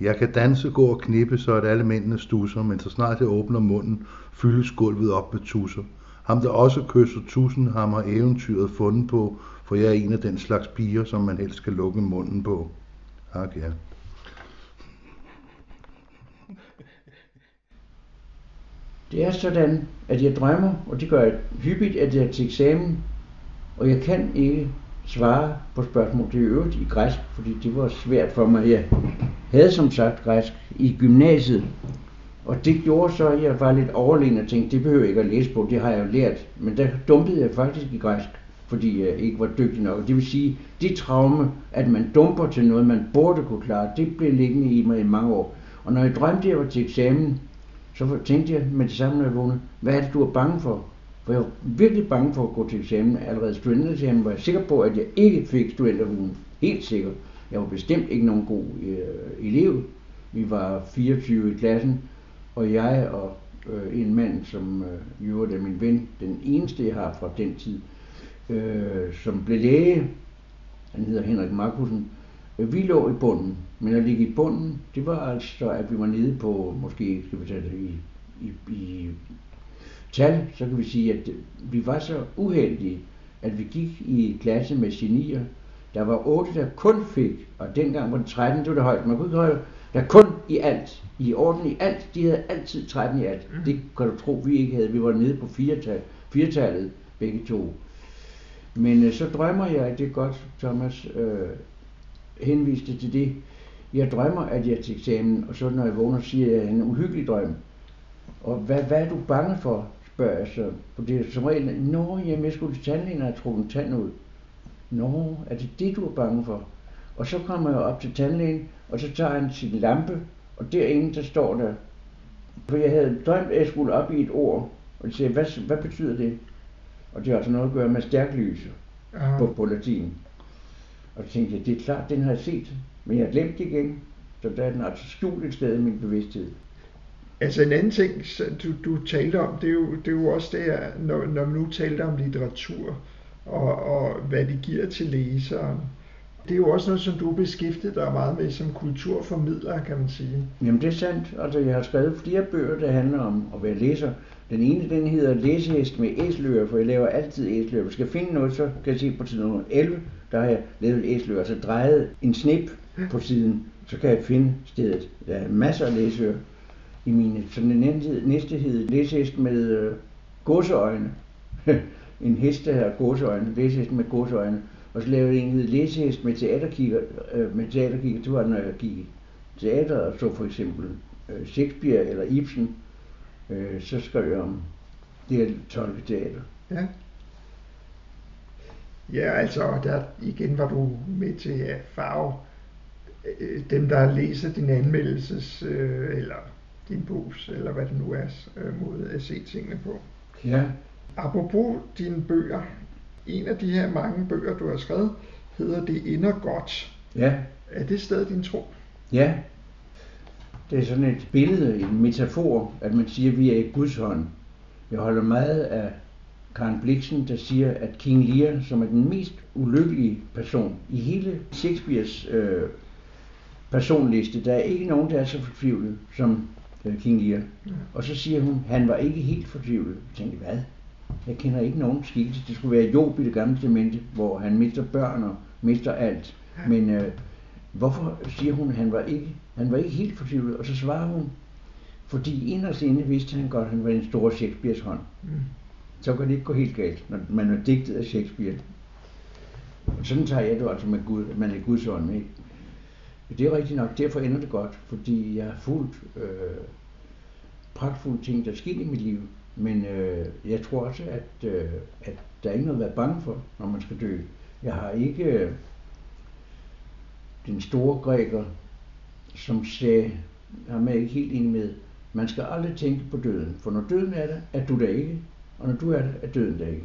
Jeg kan danse, gå og knippe, så at alle mændene stusser, men så snart jeg åbner munden, fyldes gulvet op med tusser. Ham der også kysser tusen, ham har eventyret fundet på, for jeg er en af den slags piger, som man helst skal lukke munden på. Ak ja. Det er sådan, at jeg drømmer, og det gør jeg hyppigt, at jeg er til eksamen, og jeg kan ikke svare på spørgsmål. Det er øvrigt i græsk, fordi det var svært for mig. Jeg havde som sagt græsk i gymnasiet, og det gjorde så, at jeg var lidt overlegen og tænkte, det behøver jeg ikke at læse på, det har jeg jo lært. Men der dumpede jeg faktisk i græsk, fordi jeg ikke var dygtig nok. Det vil sige, det traume, at man dumper til noget, man burde kunne klare, det blev liggende i mig i mange år. Og når jeg drømte, at jeg var til eksamen, så tænkte jeg med det samme, når jeg vågnede, hvad er det, du er bange for? For jeg var virkelig bange for at gå til eksamen. Allerede studentereksamen var jeg sikker på, at jeg ikke fik studenterhuen. Helt sikker. Jeg var bestemt ikke nogen god øh, elev. Vi var 24 i klassen, og jeg og øh, en mand, som øh, jo er min ven, den eneste jeg har fra den tid, øh, som blev læge, han hedder Henrik Markusen, vi lå i bunden, men at ligge i bunden, det var altså, at vi var nede på, måske skal vi tage det i, i, i tal, så kan vi sige, at vi var så uheldige, at vi gik i klasse med genier. Der var otte, der kun fik, og dengang var det 13, det var det højt. Man kunne ikke holde, der kun i alt, i orden i alt, de havde altid 13 i alt. Mm. Det kan du tro, vi ikke havde. Vi var nede på firetal, firetallet, begge to. Men øh, så drømmer jeg, det er godt, Thomas øh, henviste til det. Jeg drømmer, at jeg er til eksamen, og så når jeg vågner, siger jeg en uhyggelig drøm. Og hvad, hvad er du bange for, spørger jeg så. For det er som regel, nå, jamen jeg skulle til tandlægen og have trukket en tand ud. Nå, er det det, du er bange for? Og så kommer jeg op til tandlægen, og så tager han sin lampe, og derinde, der står der, for jeg havde drømt, at jeg skulle op i et ord, og jeg siger, hvad, hvad betyder det? Og det har altså noget at gøre med stærklys på, på latin. Og så tænkte jeg, det er klart, den har jeg set, men jeg har glemt det igen. Så der er den altså skjult et sted i min bevidsthed. Altså en anden ting, du, du talte om, det er jo, det er jo også det, når, når man nu talte om litteratur, og, og hvad det giver til læseren. Det er jo også noget, som du beskæftiger dig meget med som kulturformidler, kan man sige. Jamen det er sandt. Altså jeg har skrevet flere bøger, der handler om at være læser. Den ene, den hedder Læsehest med æsler, for jeg laver altid æsler. Hvis jeg skal finde noget, så kan jeg se på side nummer 11, der har jeg lavet æsler, så altså drejet en snip på siden, så kan jeg finde stedet. Der er masser af læsøer i mine. Så den næste hed Læsehest med øh, godseøjne. en hest, der har godseøjne. Læsehest med godseøjne. Og så lavede jeg en Læsehest med teaterkigger. Øh, med teaterkigger, det var når jeg gik i teater og så for eksempel øh, Shakespeare eller Ibsen. Øh, så skrev jeg om det her tolketeater. Ja. Ja, altså, der igen var du med til at farve øh, dem, der læser din anmeldelses, øh, eller din bogs, eller hvad det nu er, øh, måde at se tingene på. Ja. Apropos dine bøger, en af de her mange bøger, du har skrevet, hedder Det ender godt. Ja. Er det stadig din tro? Ja. Det er sådan et billede, en metafor, at man siger, at vi er i Guds hånd. Jeg holder meget af Karen Bliksen, der siger, at King Lear, som er den mest ulykkelige person i hele Shakespeares øh, personliste, der er ikke nogen, der er så fortvivlet som øh, King Lear. Mm. Og så siger hun, han var ikke helt fortvivlet. Jeg tænkte, hvad? Jeg kender ikke nogen skikkelse. Det skulle være Job i det gamle testamente, hvor han mister børn og mister alt. Men øh, hvorfor siger hun, at han var ikke, han var ikke helt fortvivlet? Og så svarer hun, fordi inderst inde vidste han godt, at han var en stor Shakespeares hånd. Mm. Så kan det ikke gå helt galt, når man er digtet af Shakespeare. Og sådan tager jeg det altså med Gud, at man er Guds ånd. Ikke? Det er rigtigt nok, derfor ender det godt, fordi jeg har fuldt øh, pragtfulde ting, der sker i mit liv. Men øh, jeg tror også, at, øh, at der er ikke noget at være bange for, når man skal dø. Jeg har ikke øh, den store græker, som sagde, ham er ikke helt enig med, man skal aldrig tænke på døden, for når døden er der, er du der ikke, og når du er der, er døden der ikke.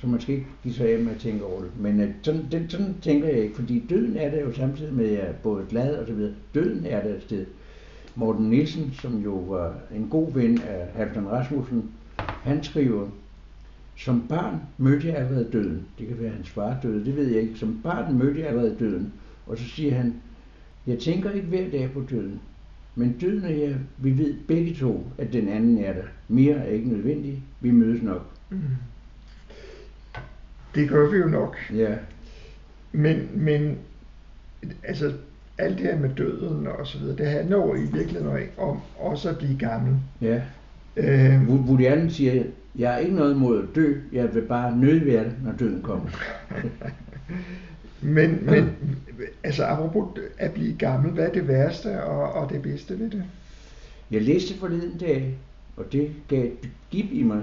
Så man skal ikke give sig af med at tænke over det. Men øh, sådan, det, sådan tænker jeg ikke, fordi døden er der jo samtidig med, at jeg er både glad og så videre. Døden er der et sted. Morten Nielsen, som jo var en god ven af Halvdan Rasmussen, han skriver, som barn mødte jeg allerede døden. Det kan være, at hans far døde, det ved jeg ikke. Som barn mødte jeg allerede døden. Og så siger han, Jeg tænker ikke hver dag på døden. Men døden og jeg, vi ved begge to, at den anden er der. Mere er ikke nødvendigt. Vi mødes nok. Mm. Det gør vi jo nok. Ja. Men, men altså, alt det her med døden og så videre, det handler jo i virkeligheden om også at blive gammel. Ja. Øh, Woody Allen siger, jeg har ikke noget imod at dø, jeg vil bare nødvære det, når døden kommer. men, men altså apropos at blive gammel, hvad er det værste og, og det bedste ved det? Jeg læste forleden dag, og det gav et gib i mig,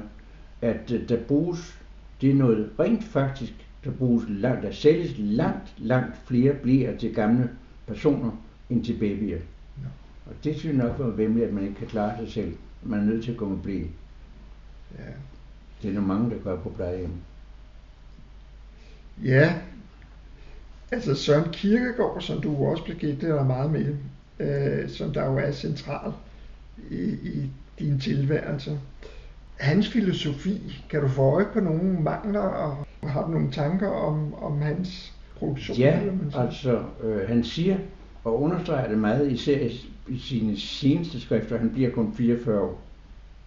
at øh, der bruges, det er noget rent faktisk, der bruges langt, der sælges langt, langt flere bliver til gamle personer end til babyer. Ja. Og det synes jeg nok var vemmeligt, at man ikke kan klare sig selv. Man er nødt til at gå med blæ. Ja. Det er der mange, der gør på plejehjem. Ja, altså Søren Kierkegaard, som du også blev givet, det er der meget med, øh, som der jo er central i, i din tilværelse. Hans filosofi, kan du få øje på nogle mangler, og har du nogle tanker om, om hans produktion? Ja, altså øh, han siger og understreger det meget, især i sine seneste skrifter, han bliver kun 44 år,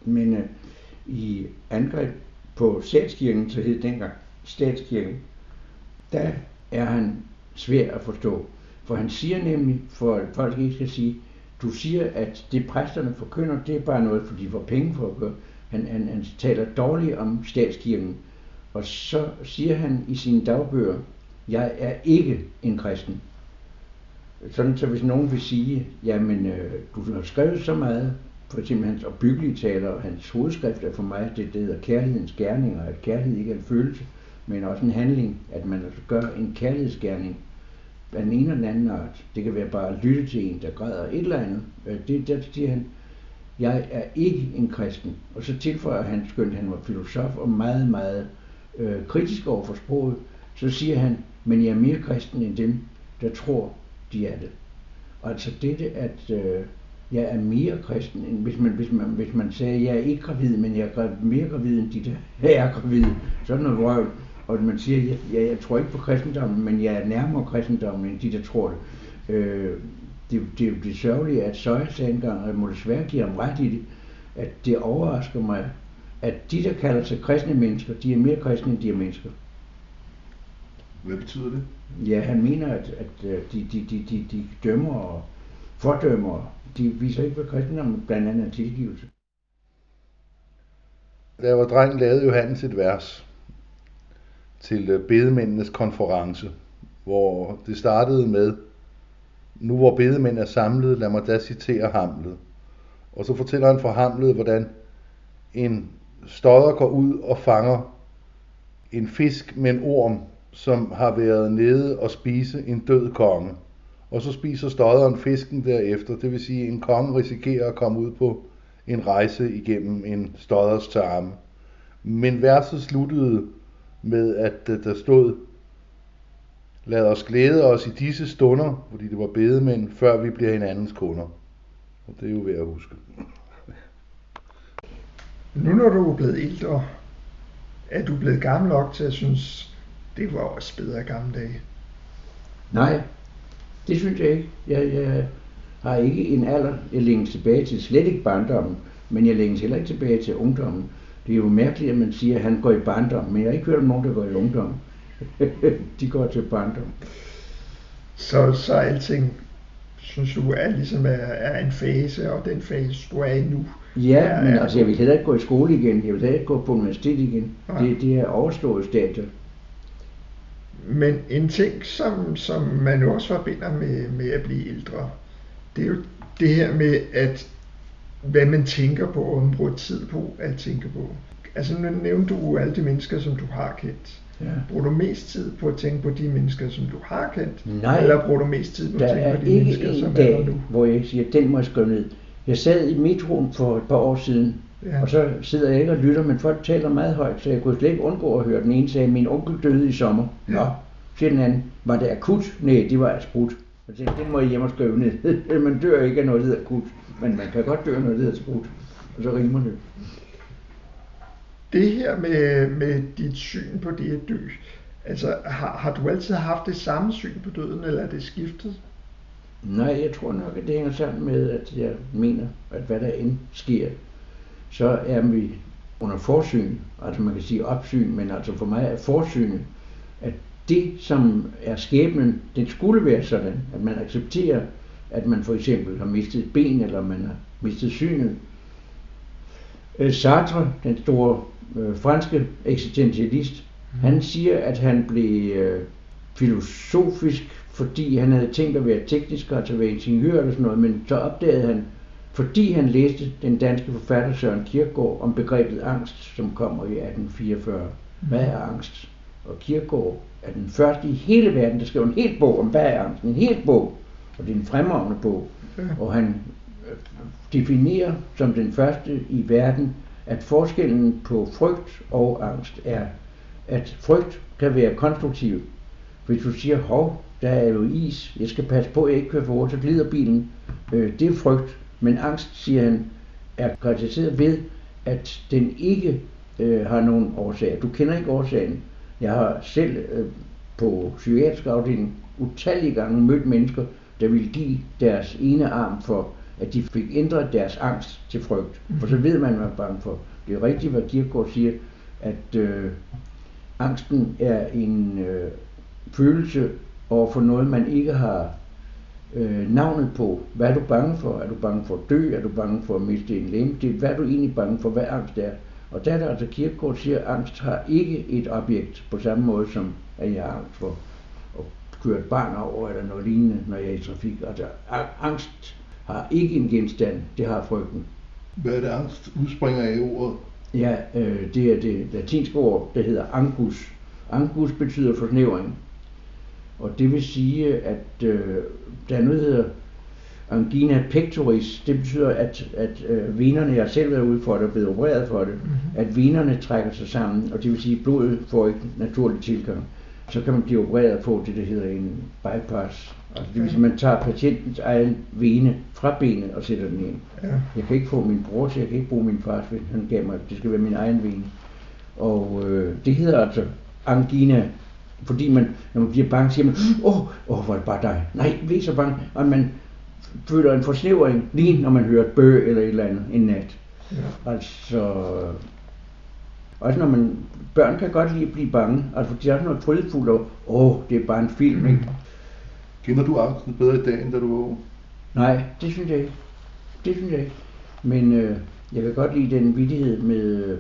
men øh, i angreb på statskirken, så hed dengang statskirken, der er han svær at forstå. For han siger nemlig, for at folk ikke skal sige, du siger, at det præsterne forkynder, det er bare noget, for de får penge for at gøre. Han, han, han taler dårligt om statskirken. Og så siger han i sine dagbøger, jeg er ikke en kristen. Sådan så hvis nogen vil sige, jamen øh, du har skrevet så meget, for eksempel hans opbyggelige taler, og hans hovedskrift er for mig det, det hedder kærlighedens gerninger, at kærlighed ikke er en følelse, men også en handling, at man altså gør en kærlighedsgerning af den ene eller den anden art. Det kan være bare at lytte til en, der græder et eller andet. Øh, det, der siger han, jeg er ikke en kristen. Og så tilføjer han, skønt han var filosof og meget, meget øh, kritisk over for sproget, så siger han, men jeg er mere kristen end dem, der tror, de er det. Altså dette, at øh, jeg er mere kristen, end hvis man, hvis, man, hvis man sagde, jeg er ikke gravid, men jeg er mere gravid end de der er gravide. Sådan noget vrøvl. Og man siger, jeg, jeg, jeg tror ikke på kristendommen, men jeg er nærmere kristendommen end de, der tror det. Øh, det, det er jo det sørgelige, at Søjer sagde engang, og jeg må desværre give ham ret i det, at det overrasker mig, at de, der kalder sig kristne mennesker, de er mere kristne end de er mennesker. Hvad betyder det? Ja, han mener, at, at øh, de, de, de, de, de dømmer og fordømmer. De viser ikke, hvad kristendommen blandt andet er tilgivelse. Da jeg var dreng, lavede Johannes et vers til øh, bedemændenes konference, hvor det startede med, nu hvor bedemænd er samlet, lad mig da citere Hamlet. Og så fortæller han fra Hamlet, hvordan en stodder går ud og fanger en fisk med en orm, som har været nede og spise en død konge. Og så spiser stodderen fisken derefter, det vil sige, at en konge risikerer at komme ud på en rejse igennem en stodders tarme. Men verset sluttede med, at øh, der stod, lad os glæde os i disse stunder, fordi det var bedemænd, før vi bliver hinandens kunder. Og det er jo værd at huske. Nu når du er blevet ældre, er du blevet gammel nok til at synes, det var også bedre i gamle dage? Nej, det synes jeg ikke. Jeg, jeg har ikke en alder, jeg længes tilbage til, slet ikke barndommen, men jeg længes heller ikke tilbage til ungdommen. Det er jo mærkeligt, at man siger, at han går i barndom, men jeg har ikke hørt om nogen, der går i ungdom. De går til barndom. Så, så alting, synes du, er ligesom er, er en fase, og den fase, du er i nu, Ja, er, men altså, jeg vil heller ikke gå i skole igen. Jeg vil heller ikke gå på universitet igen. Ja. Det, det er overstået stadiet. Men en ting, som, som man jo også forbinder med, med at blive ældre, det er jo det her med, at hvad man tænker på, og man bruger tid på at tænke på. Altså nu nævnte du alle de mennesker, som du har kendt. Ja. Bruger du mest tid på at tænke på de mennesker, som du har kendt? Nej, eller bruger du mest tid på at tænke på de mennesker, som dag, er der nu? hvor jeg siger, den må jeg skrive ned. Jeg sad i metroen for et par år siden, ja. og så sidder jeg ikke og lytter, men folk taler meget højt, så jeg kunne slet ikke undgå at høre den ene sige, min onkel døde i sommer. Ja. Nå, siger den anden, var det akut? Nej, det var sprut. Jeg tænkte, det må jeg hjem og skrive ned. man dør ikke af noget, der hedder akut, men man kan godt dø af noget, der hedder. Og så rimer det. Det her med, med dit syn på det at dø, altså har, har du altid haft det samme syn på døden, eller er det skiftet? Nej, jeg tror nok, at det hænger sammen med, at jeg mener, at hvad der end sker, så er vi under forsyn, altså man kan sige opsyn, men altså for mig er forsynet, at det, som er skæbnen, det skulle være sådan, at man accepterer, at man for eksempel har mistet et ben, eller man har mistet synet. Øh, Sartre, den store øh, franske eksistentialist, mm. han siger, at han blev øh, filosofisk, fordi han havde tænkt at være teknisk og at være ingeniør eller sådan noget, men så opdagede han, fordi han læste den danske forfatter Søren Kierkegaard om begrebet angst, som kommer i 1844. Hvad er angst? Og Kierkegaard er den første i hele verden, der skriver en hel bog om, hvad er angst? En hel bog. Og det er en fremragende bog. Og han øh, definerer som den første i verden, at forskellen på frygt og angst er, at frygt kan være konstruktiv. Hvis du siger, hov, der er jo is, jeg skal passe på, at jeg ikke kører for hurtigt, så glider bilen. Øh, det er frygt. Men angst, siger han, er karakteriseret ved, at den ikke øh, har nogen årsag. Du kender ikke årsagen. Jeg har selv øh, på psykiatrisk afdeling utallige gange mødt mennesker, der ville give deres ene arm for, at de fik ændret deres angst til frygt. For så ved man, hvad man er bange for. Det er rigtigt, hvad Kierkegaard siger, at øh, angsten er en øh, følelse over for noget, man ikke har øh, navnet på. Hvad er du bange for? Er du bange for at dø? Er du bange for at miste en lem? Det, hvad er du egentlig bange for? Hvad angst er? Og der er der altså Kierkegaard siger, at angst har ikke et objekt på samme måde som at jeg har angst for at køre et barn over eller noget lignende, når jeg er i trafik. Altså angst har ikke en genstand, det har frygten. Hvad er det angst udspringer af ordet? Ja, øh, det er det latinske ord, der hedder angus. Angus betyder forsnævring. Og det vil sige, at øh, der er noget, der hedder angina pectoris. Det betyder, at, at øh, venerne, jeg selv været ude for det og blevet opereret for det, mm-hmm. at venerne trækker sig sammen, og det vil sige, at blodet får ikke naturlig tilgang. Så kan man blive opereret på det, der hedder en bypass. Altså det vil sige, at man tager patientens egen vene fra benet og sætter den ind. Ja. Jeg kan ikke få min bror til, jeg kan ikke bruge min fars ven, han gav mig, det skal være min egen vene. Og øh, det hedder altså angina fordi man, når man bliver bange, siger man, åh, oh, oh, hvor er det bare dig. Nej, vi er så bange. Og man føler en forsnævring, lige når man hører et bøg eller et eller andet en nat. Ja. Altså, også når man, børn kan godt lide at blive bange, altså de har sådan noget frydefuldt og, åh, oh, det er bare en film, ikke? Kender du angsten bedre i dag, end da du var ung? Nej, det synes jeg ikke. Det synes jeg ikke. Men øh, jeg kan godt lide den vidighed med øh,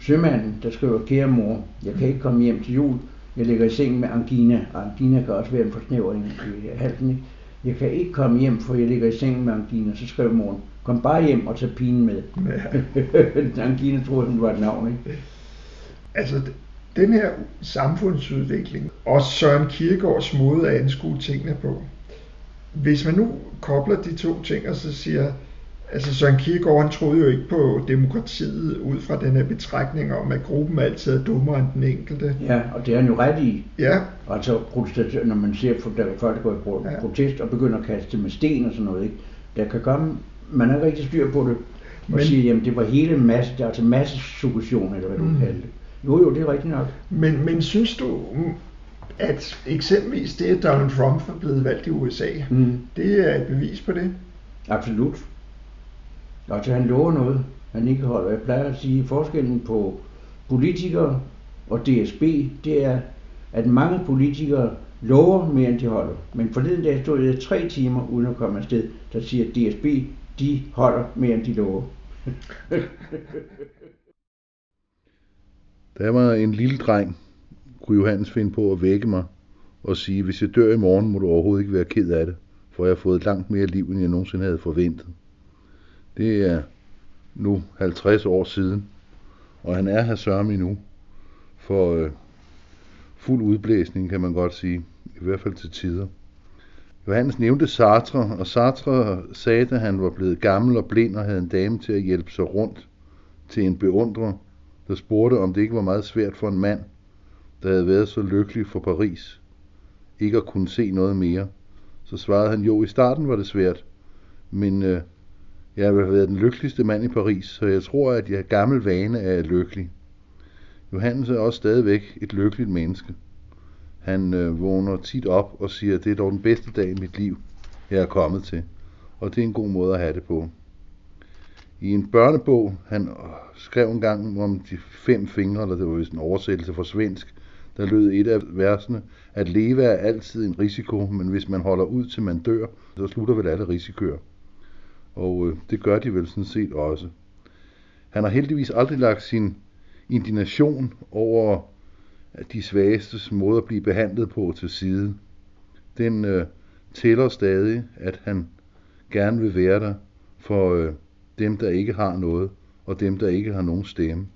sømanden, der skriver, kære mor, jeg kan ikke komme hjem til jul, jeg ligger i seng med angina. Angina kan også være en forsnævring i halsen. Ikke? Jeg kan ikke komme hjem, for jeg ligger i seng med angina. Så skrev moren, kom bare hjem og tag pinen med. Ja. angina troede hun var et navn. Ikke? Altså, den her samfundsudvikling, og Søren Kierkegaards måde at anskue tingene på. Hvis man nu kobler de to ting, og så siger, Altså Søren Kierkegaard, han troede jo ikke på demokratiet ud fra den her betragtning om, at gruppen altid er dummere end den enkelte. Ja, og det er han jo ret i. Ja. Altså når man ser der folk går i protest og begynder at kaste med sten og sådan noget, ikke? der kan komme, man har ikke rigtig styr på det, og men, sige, jamen det var hele masse, det er altså masse suggestion, eller hvad du mm. kalder det. Jo, jo, det er rigtigt nok. Men, men synes du, at eksempelvis det, at Donald Trump er blevet valgt i USA, mm. det er et bevis på det? Absolut. Altså han lover noget, han ikke holder. Jeg plejer at sige, at forskellen på politikere og DSB, det er, at mange politikere lover mere end de holder. Men forleden dag stod jeg tre timer uden at komme afsted, der siger, at DSB, de holder mere end de lover. da jeg var en lille dreng, kunne Johannes finde på at vække mig og sige, hvis jeg dør i morgen, må du overhovedet ikke være ked af det, for jeg har fået langt mere liv, end jeg nogensinde havde forventet. Det er nu 50 år siden, og han er her sørme nu for øh, fuld udblæsning, kan man godt sige, i hvert fald til tider. Johannes nævnte Sartre, og Sartre sagde, at han var blevet gammel og blind og havde en dame til at hjælpe sig rundt til en beundrer, der spurgte, om det ikke var meget svært for en mand, der havde været så lykkelig for Paris, ikke at kunne se noget mere. Så svarede han, jo, i starten var det svært, men øh, jeg har været den lykkeligste mand i Paris, så jeg tror, at jeg er gammel vane er lykkelig. Johannes er også stadigvæk et lykkeligt menneske. Han øh, vågner tit op og siger, at det er dog den bedste dag i mit liv. jeg er kommet til. Og det er en god måde at have det på. I en børnebog, han øh, skrev en gang om de fem fingre, eller det var vist en oversættelse fra svensk, der lød et af versene, at leve er altid en risiko, men hvis man holder ud til man dør, så slutter vel alle risikoer. Og øh, det gør de vel sådan set også. Han har heldigvis aldrig lagt sin indignation over de svagestes måde at blive behandlet på til side. Den øh, tæller stadig, at han gerne vil være der for øh, dem, der ikke har noget, og dem, der ikke har nogen stemme.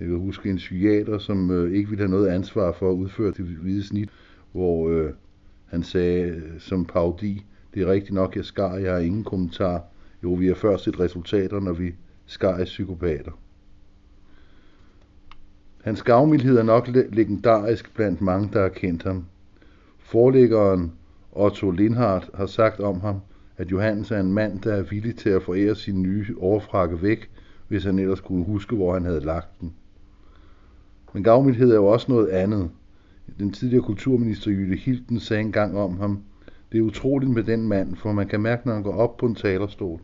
Jeg kan huske en psykiater, som øh, ikke ville have noget ansvar for at udføre det hvide snit, hvor øh, han sagde øh, som paudi, det er rigtigt nok, jeg skar, jeg har ingen kommentar. Jo, vi har først set resultater, når vi skar i psykopater. Hans gavmildhed er nok legendarisk blandt mange, der har kendt ham. Forlæggeren Otto Lindhardt har sagt om ham, at Johannes er en mand, der er villig til at forære sin nye overfrakke væk, hvis han ellers kunne huske, hvor han havde lagt den. Men gavmildhed er jo også noget andet. Den tidligere kulturminister Jytte Hilden sagde engang om ham, det er utroligt med den mand, for man kan mærke, når han går op på en talerstol,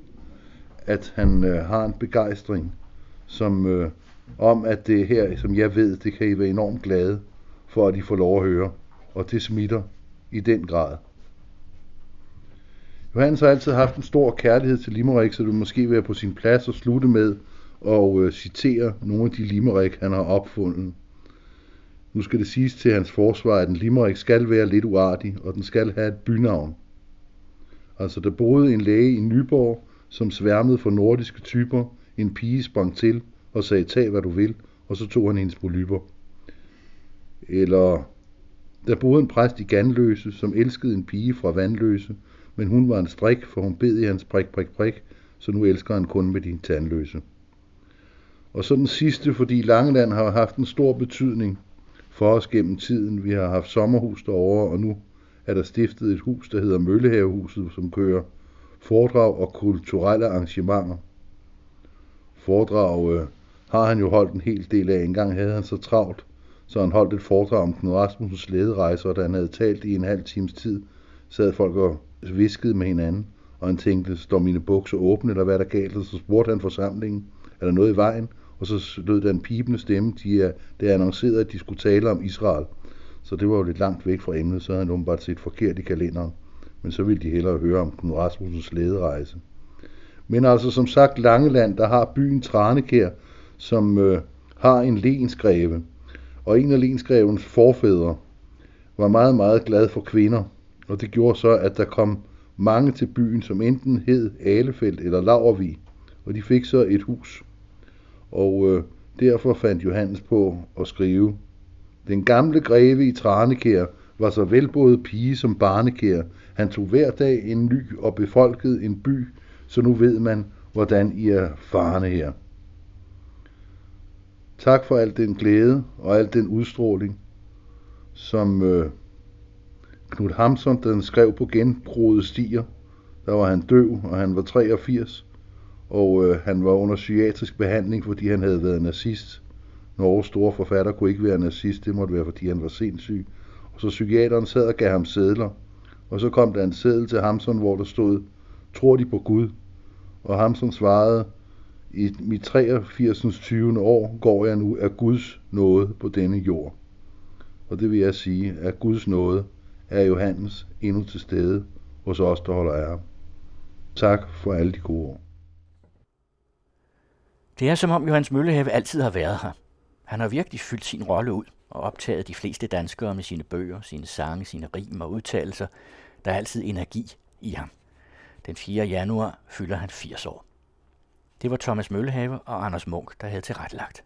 at han øh, har en begejstring, som øh, om, at det her, som jeg ved, det kan I være enormt glade for, at I får lov at høre. Og det smitter i den grad. Johannes har altid haft en stor kærlighed til Limerick, så du måske være på sin plads og slutte med at øh, citere nogle af de Limerick, han har opfundet. Nu skal det siges til hans forsvar, at en limerick skal være lidt uartig, og den skal have et bynavn. Altså, der boede en læge i Nyborg, som sværmede for nordiske typer. En pige sprang til og sagde, tag hvad du vil, og så tog han hendes polyper. Eller, der boede en præst i Ganløse, som elskede en pige fra Vandløse, men hun var en strik, for hun bed i hans prik, prik, prik, så nu elsker han kun med din tandløse. Og så den sidste, fordi Langeland har haft en stor betydning for os gennem tiden. Vi har haft sommerhus derovre, og nu er der stiftet et hus, der hedder Møllehavehuset, som kører foredrag og kulturelle arrangementer. Foredrag øh, har han jo holdt en hel del af. Engang havde han så travlt, så han holdt et foredrag om Knud Rasmussens slæderejse, og da han havde talt i en halv times tid, sad folk og viskede med hinanden, og han tænkte, står mine bukser åbne, eller hvad der galt? Og så spurgte han forsamlingen, er der noget i vejen? Og så lød der en pipende stemme, de er, det er annonceret, at de skulle tale om Israel. Så det var jo lidt langt væk fra emnet, så havde han åbenbart set forkert i kalenderen. Men så ville de hellere høre om Knud Rasmussens lederejse. Men altså som sagt Langeland, der har byen Tranekær, som øh, har en lensgreve. Og en af lensgrevens forfædre var meget, meget glad for kvinder. Og det gjorde så, at der kom mange til byen, som enten hed Alefeldt eller Lavervig. Og de fik så et hus. Og øh, derfor fandt Johannes på at skrive, Den gamle greve i Tranekær var så vel både pige som barnekær. Han tog hver dag en ny og befolkede en by, så nu ved man, hvordan I er farne her. Tak for al den glæde og al den udstråling, som øh, Knud Hamson, den skrev på gengroede stier. Der var han døv, og han var 83, og øh, han var under psykiatrisk behandling, fordi han havde været nazist. Norges store forfatter kunne ikke være nazist, det måtte være, fordi han var sindssyg. Og så psykiateren sad og gav ham sædler, og så kom der en sædel til Hamson, hvor der stod, tror de på Gud? Og Hamson svarede, i mit 83. 20. år går jeg nu af Guds nåde på denne jord. Og det vil jeg sige, at Guds nåde er Johannes endnu til stede hos os, der holder af ham. Tak for alle de gode år. Det er som om Johannes Møllehave altid har været her. Han har virkelig fyldt sin rolle ud og optaget de fleste danskere med sine bøger, sine sange, sine rim og udtalelser. Der er altid energi i ham. Den 4. januar fylder han 80 år. Det var Thomas Møllehave og Anders Munk, der havde tilrettelagt.